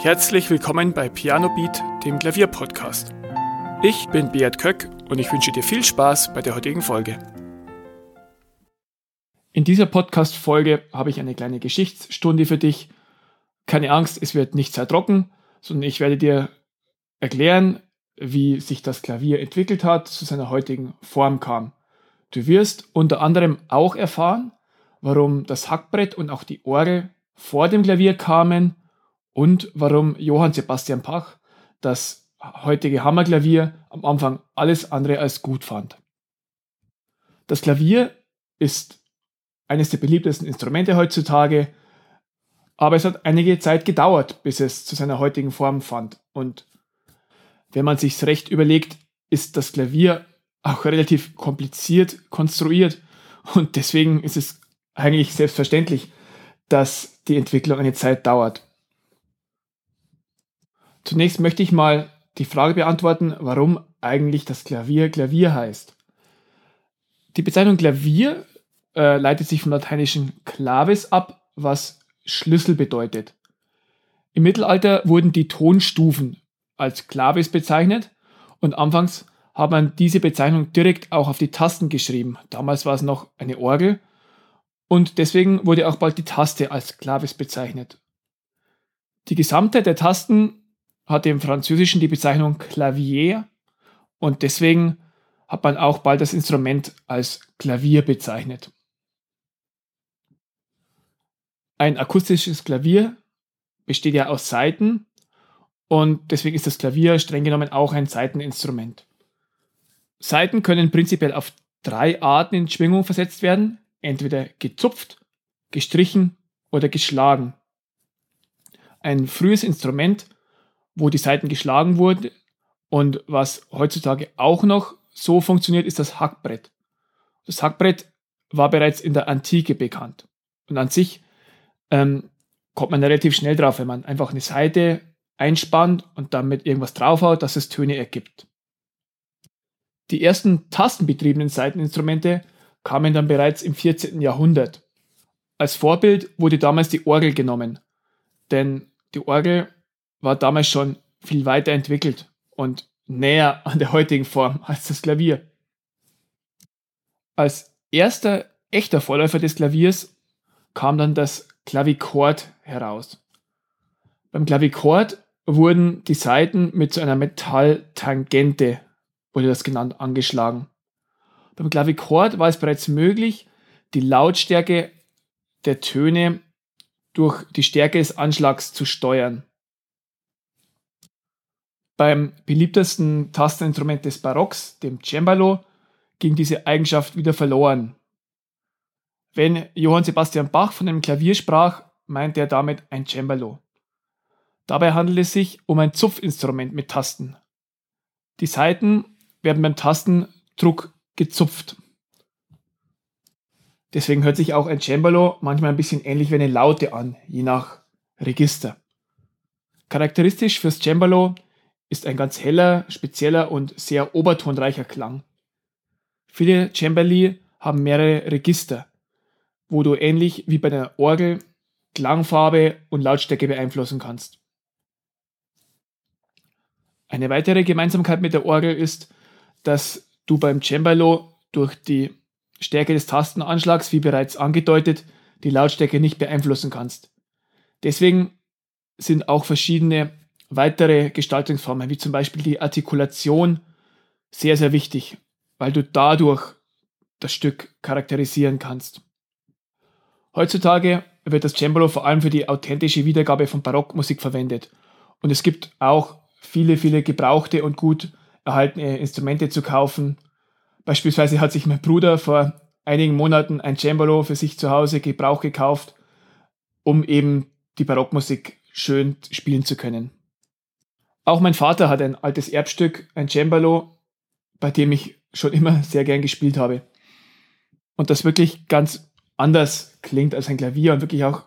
Herzlich willkommen bei Piano Beat, dem Klavierpodcast. Ich bin Beat Köck und ich wünsche dir viel Spaß bei der heutigen Folge. In dieser Podcast-Folge habe ich eine kleine Geschichtsstunde für dich. Keine Angst, es wird nicht sehr trocken, sondern ich werde dir erklären, wie sich das Klavier entwickelt hat, zu seiner heutigen Form kam. Du wirst unter anderem auch erfahren, warum das Hackbrett und auch die Orgel vor dem Klavier kamen und warum Johann Sebastian Bach das heutige Hammerklavier am Anfang alles andere als gut fand. Das Klavier ist eines der beliebtesten Instrumente heutzutage, aber es hat einige Zeit gedauert, bis es zu seiner heutigen Form fand. Und wenn man sich's recht überlegt, ist das Klavier auch relativ kompliziert konstruiert und deswegen ist es eigentlich selbstverständlich, dass die Entwicklung eine Zeit dauert. Zunächst möchte ich mal die Frage beantworten, warum eigentlich das Klavier Klavier heißt. Die Bezeichnung Klavier äh, leitet sich vom lateinischen clavis ab, was Schlüssel bedeutet. Im Mittelalter wurden die Tonstufen als clavis bezeichnet und anfangs hat man diese Bezeichnung direkt auch auf die Tasten geschrieben. Damals war es noch eine Orgel und deswegen wurde auch bald die Taste als Clavis bezeichnet. Die Gesamtheit der Tasten hatte im Französischen die Bezeichnung Clavier und deswegen hat man auch bald das Instrument als Klavier bezeichnet. Ein akustisches Klavier besteht ja aus Saiten und deswegen ist das Klavier streng genommen auch ein Saiteninstrument. Saiten können prinzipiell auf drei Arten in Schwingung versetzt werden, entweder gezupft, gestrichen oder geschlagen. Ein frühes Instrument wo die Saiten geschlagen wurden. Und was heutzutage auch noch so funktioniert, ist das Hackbrett. Das Hackbrett war bereits in der Antike bekannt. Und an sich ähm, kommt man relativ schnell drauf, wenn man einfach eine Seite einspannt und damit irgendwas draufhaut, dass es Töne ergibt. Die ersten tastenbetriebenen Seiteninstrumente kamen dann bereits im 14. Jahrhundert. Als Vorbild wurde damals die Orgel genommen, denn die Orgel war damals schon viel weiter entwickelt und näher an der heutigen Form als das Klavier. Als erster echter Vorläufer des Klaviers kam dann das Klavikord heraus. Beim Klavikord wurden die Saiten mit so einer Metalltangente, wurde das genannt, angeschlagen. Beim Klavikord war es bereits möglich, die Lautstärke der Töne durch die Stärke des Anschlags zu steuern. Beim beliebtesten Tasteninstrument des Barocks, dem Cembalo, ging diese Eigenschaft wieder verloren. Wenn Johann Sebastian Bach von einem Klavier sprach, meinte er damit ein Cembalo. Dabei handelt es sich um ein Zupfinstrument mit Tasten. Die Saiten werden beim Tastendruck gezupft. Deswegen hört sich auch ein Cembalo manchmal ein bisschen ähnlich wie eine Laute an, je nach Register. Charakteristisch fürs Cembalo ist ein ganz heller, spezieller und sehr obertonreicher Klang. Viele Cembali haben mehrere Register, wo du ähnlich wie bei der Orgel Klangfarbe und Lautstärke beeinflussen kannst. Eine weitere Gemeinsamkeit mit der Orgel ist, dass du beim Cembalo durch die Stärke des Tastenanschlags, wie bereits angedeutet, die Lautstärke nicht beeinflussen kannst. Deswegen sind auch verschiedene weitere Gestaltungsformen, wie zum Beispiel die Artikulation, sehr, sehr wichtig, weil du dadurch das Stück charakterisieren kannst. Heutzutage wird das Cembalo vor allem für die authentische Wiedergabe von Barockmusik verwendet. Und es gibt auch viele, viele gebrauchte und gut erhaltene Instrumente zu kaufen. Beispielsweise hat sich mein Bruder vor einigen Monaten ein Cembalo für sich zu Hause Gebrauch gekauft, um eben die Barockmusik schön spielen zu können. Auch mein Vater hat ein altes Erbstück, ein Cembalo, bei dem ich schon immer sehr gern gespielt habe. Und das wirklich ganz anders klingt als ein Klavier und wirklich auch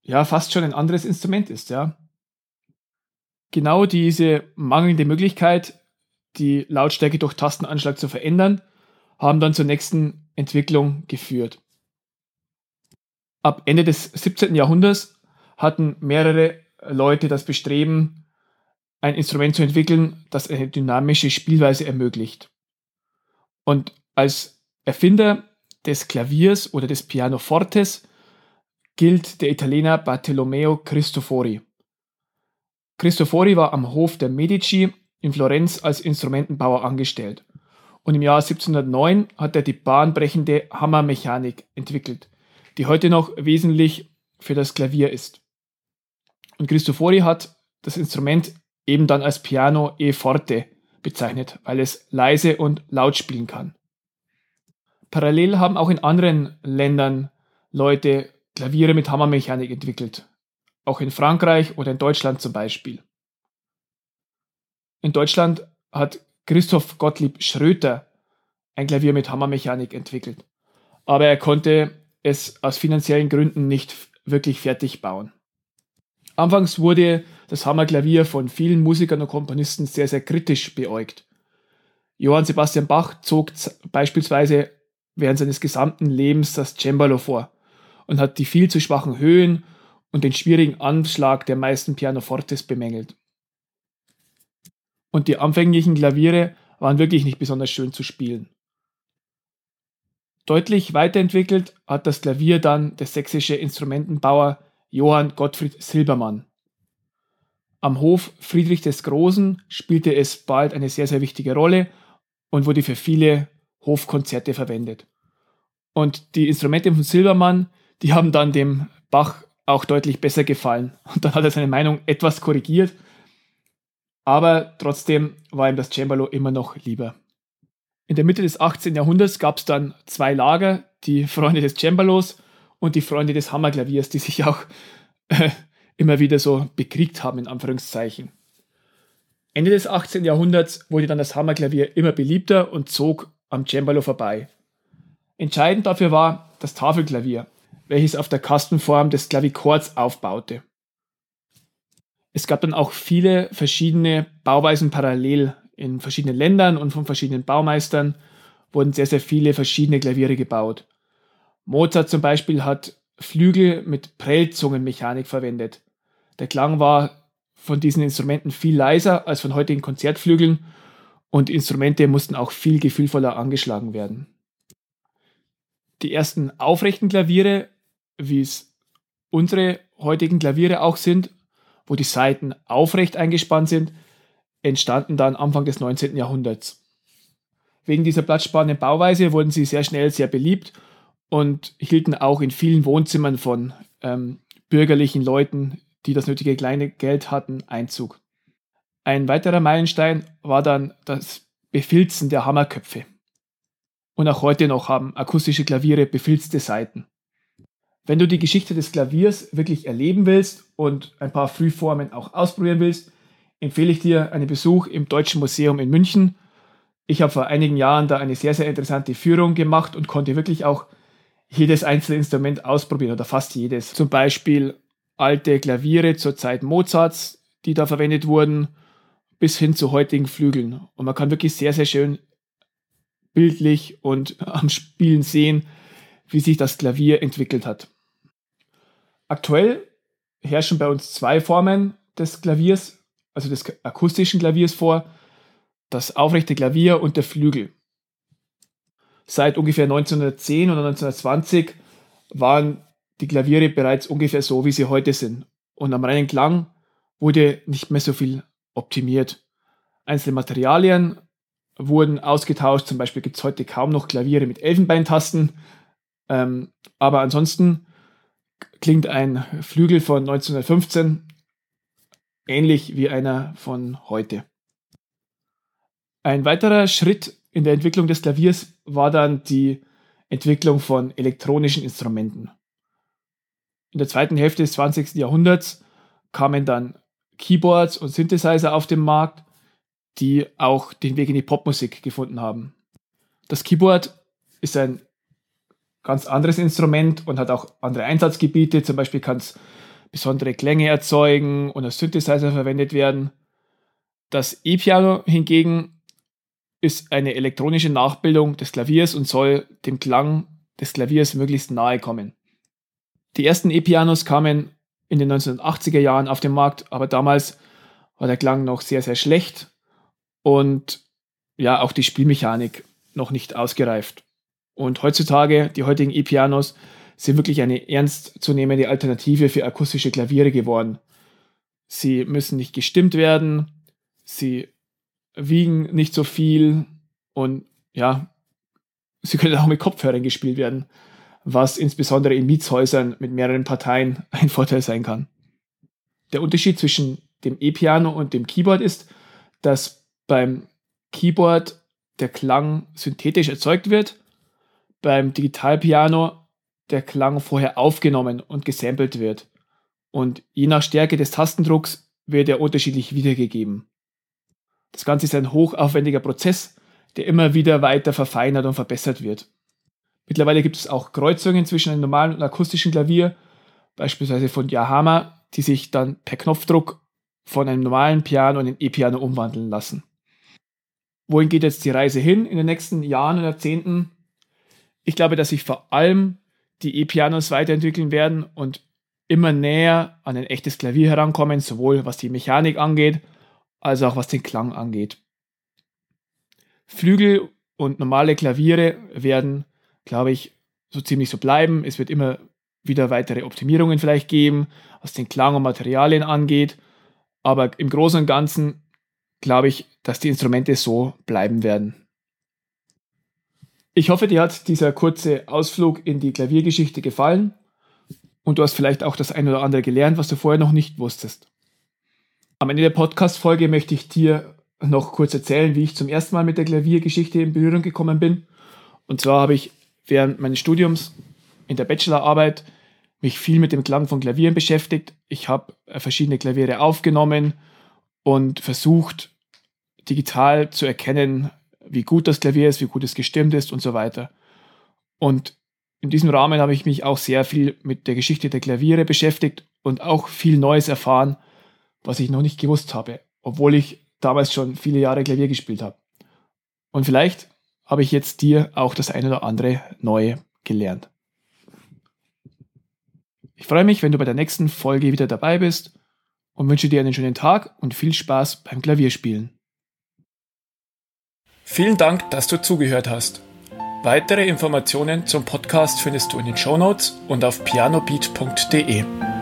ja fast schon ein anderes Instrument ist, ja. Genau diese mangelnde Möglichkeit, die Lautstärke durch Tastenanschlag zu verändern, haben dann zur nächsten Entwicklung geführt. Ab Ende des 17. Jahrhunderts hatten mehrere Leute das Bestreben, ein Instrument zu entwickeln, das eine dynamische Spielweise ermöglicht. Und als Erfinder des Klaviers oder des Pianofortes gilt der Italiener Bartolomeo Cristofori. Cristofori war am Hof der Medici in Florenz als Instrumentenbauer angestellt und im Jahr 1709 hat er die bahnbrechende Hammermechanik entwickelt, die heute noch wesentlich für das Klavier ist. Und Cristofori hat das Instrument eben dann als Piano e forte bezeichnet, weil es leise und laut spielen kann. Parallel haben auch in anderen Ländern Leute Klaviere mit Hammermechanik entwickelt. Auch in Frankreich oder in Deutschland zum Beispiel. In Deutschland hat Christoph Gottlieb Schröter ein Klavier mit Hammermechanik entwickelt. Aber er konnte es aus finanziellen Gründen nicht wirklich fertig bauen. Anfangs wurde das Hammerklavier von vielen Musikern und Komponisten sehr, sehr kritisch beäugt. Johann Sebastian Bach zog beispielsweise während seines gesamten Lebens das Cembalo vor und hat die viel zu schwachen Höhen und den schwierigen Anschlag der meisten Pianofortes bemängelt. Und die anfänglichen Klaviere waren wirklich nicht besonders schön zu spielen. Deutlich weiterentwickelt hat das Klavier dann der sächsische Instrumentenbauer Johann Gottfried Silbermann. Am Hof Friedrich des Großen spielte es bald eine sehr, sehr wichtige Rolle und wurde für viele Hofkonzerte verwendet. Und die Instrumente von Silbermann, die haben dann dem Bach auch deutlich besser gefallen. Und dann hat er seine Meinung etwas korrigiert, aber trotzdem war ihm das Cembalo immer noch lieber. In der Mitte des 18. Jahrhunderts gab es dann zwei Lager, die Freunde des Cembalos und die Freunde des Hammerklaviers, die sich auch äh, immer wieder so bekriegt haben, in Anführungszeichen. Ende des 18. Jahrhunderts wurde dann das Hammerklavier immer beliebter und zog am Cembalo vorbei. Entscheidend dafür war das Tafelklavier, welches auf der Kastenform des Klavichords aufbaute. Es gab dann auch viele verschiedene Bauweisen parallel in verschiedenen Ländern und von verschiedenen Baumeistern wurden sehr, sehr viele verschiedene Klaviere gebaut. Mozart zum Beispiel hat Flügel mit Prellzungenmechanik verwendet. Der Klang war von diesen Instrumenten viel leiser als von heutigen Konzertflügeln und Instrumente mussten auch viel gefühlvoller angeschlagen werden. Die ersten aufrechten Klaviere, wie es unsere heutigen Klaviere auch sind, wo die Saiten aufrecht eingespannt sind, entstanden dann Anfang des 19. Jahrhunderts. Wegen dieser platzsparenden Bauweise wurden sie sehr schnell sehr beliebt und hielten auch in vielen Wohnzimmern von ähm, bürgerlichen Leuten, die das nötige kleine Geld hatten, Einzug. Ein weiterer Meilenstein war dann das Befilzen der Hammerköpfe. Und auch heute noch haben akustische Klaviere befilzte Saiten. Wenn du die Geschichte des Klaviers wirklich erleben willst und ein paar Frühformen auch ausprobieren willst, empfehle ich dir einen Besuch im Deutschen Museum in München. Ich habe vor einigen Jahren da eine sehr, sehr interessante Führung gemacht und konnte wirklich auch jedes einzelne Instrument ausprobieren oder fast jedes. Zum Beispiel alte Klaviere zur Zeit Mozarts, die da verwendet wurden, bis hin zu heutigen Flügeln. Und man kann wirklich sehr, sehr schön bildlich und am Spielen sehen, wie sich das Klavier entwickelt hat. Aktuell herrschen bei uns zwei Formen des Klaviers, also des akustischen Klaviers vor, das aufrechte Klavier und der Flügel. Seit ungefähr 1910 oder 1920 waren die Klaviere bereits ungefähr so, wie sie heute sind. Und am reinen Klang wurde nicht mehr so viel optimiert. Einzelne Materialien wurden ausgetauscht. Zum Beispiel gibt es heute kaum noch Klaviere mit Elfenbeintasten. Ähm, aber ansonsten klingt ein Flügel von 1915 ähnlich wie einer von heute. Ein weiterer Schritt in der Entwicklung des Klaviers war dann die Entwicklung von elektronischen Instrumenten. In der zweiten Hälfte des 20. Jahrhunderts kamen dann Keyboards und Synthesizer auf den Markt, die auch den Weg in die Popmusik gefunden haben. Das Keyboard ist ein ganz anderes Instrument und hat auch andere Einsatzgebiete. Zum Beispiel kann es besondere Klänge erzeugen und als Synthesizer verwendet werden. Das E-Piano hingegen ist eine elektronische Nachbildung des Klaviers und soll dem Klang des Klaviers möglichst nahe kommen. Die ersten E-Pianos kamen in den 1980er Jahren auf dem Markt, aber damals war der Klang noch sehr, sehr schlecht und ja, auch die Spielmechanik noch nicht ausgereift. Und heutzutage, die heutigen E-Pianos sind wirklich eine ernstzunehmende Alternative für akustische Klaviere geworden. Sie müssen nicht gestimmt werden, sie wiegen nicht so viel und ja, sie können auch mit Kopfhörern gespielt werden, was insbesondere in Mietshäusern mit mehreren Parteien ein Vorteil sein kann. Der Unterschied zwischen dem E-Piano und dem Keyboard ist, dass beim Keyboard der Klang synthetisch erzeugt wird, beim Digitalpiano der Klang vorher aufgenommen und gesampelt wird. Und je nach Stärke des Tastendrucks wird er unterschiedlich wiedergegeben. Das Ganze ist ein hochaufwendiger Prozess, der immer wieder weiter verfeinert und verbessert wird. Mittlerweile gibt es auch Kreuzungen zwischen einem normalen und akustischen Klavier, beispielsweise von Yahama, die sich dann per Knopfdruck von einem normalen Piano in ein E-Piano umwandeln lassen. Wohin geht jetzt die Reise hin in den nächsten Jahren und Jahrzehnten? Ich glaube, dass sich vor allem die E-Pianos weiterentwickeln werden und immer näher an ein echtes Klavier herankommen, sowohl was die Mechanik angeht, als auch was den Klang angeht. Flügel und normale Klaviere werden, glaube ich, so ziemlich so bleiben. Es wird immer wieder weitere Optimierungen vielleicht geben, was den Klang und Materialien angeht. Aber im Großen und Ganzen glaube ich, dass die Instrumente so bleiben werden. Ich hoffe, dir hat dieser kurze Ausflug in die Klaviergeschichte gefallen und du hast vielleicht auch das ein oder andere gelernt, was du vorher noch nicht wusstest. Am Ende der Podcast-Folge möchte ich dir noch kurz erzählen, wie ich zum ersten Mal mit der Klaviergeschichte in Berührung gekommen bin. Und zwar habe ich während meines Studiums in der Bachelorarbeit mich viel mit dem Klang von Klavieren beschäftigt. Ich habe äh, verschiedene Klaviere aufgenommen und versucht, digital zu erkennen, wie gut das Klavier ist, wie gut es gestimmt ist und so weiter. Und in diesem Rahmen habe ich mich auch sehr viel mit der Geschichte der Klaviere beschäftigt und auch viel Neues erfahren, was ich noch nicht gewusst habe, obwohl ich damals schon viele Jahre Klavier gespielt habe. Und vielleicht habe ich jetzt dir auch das eine oder andere Neue gelernt. Ich freue mich, wenn du bei der nächsten Folge wieder dabei bist und wünsche dir einen schönen Tag und viel Spaß beim Klavierspielen. Vielen Dank, dass du zugehört hast. Weitere Informationen zum Podcast findest du in den Show Notes und auf pianobeat.de.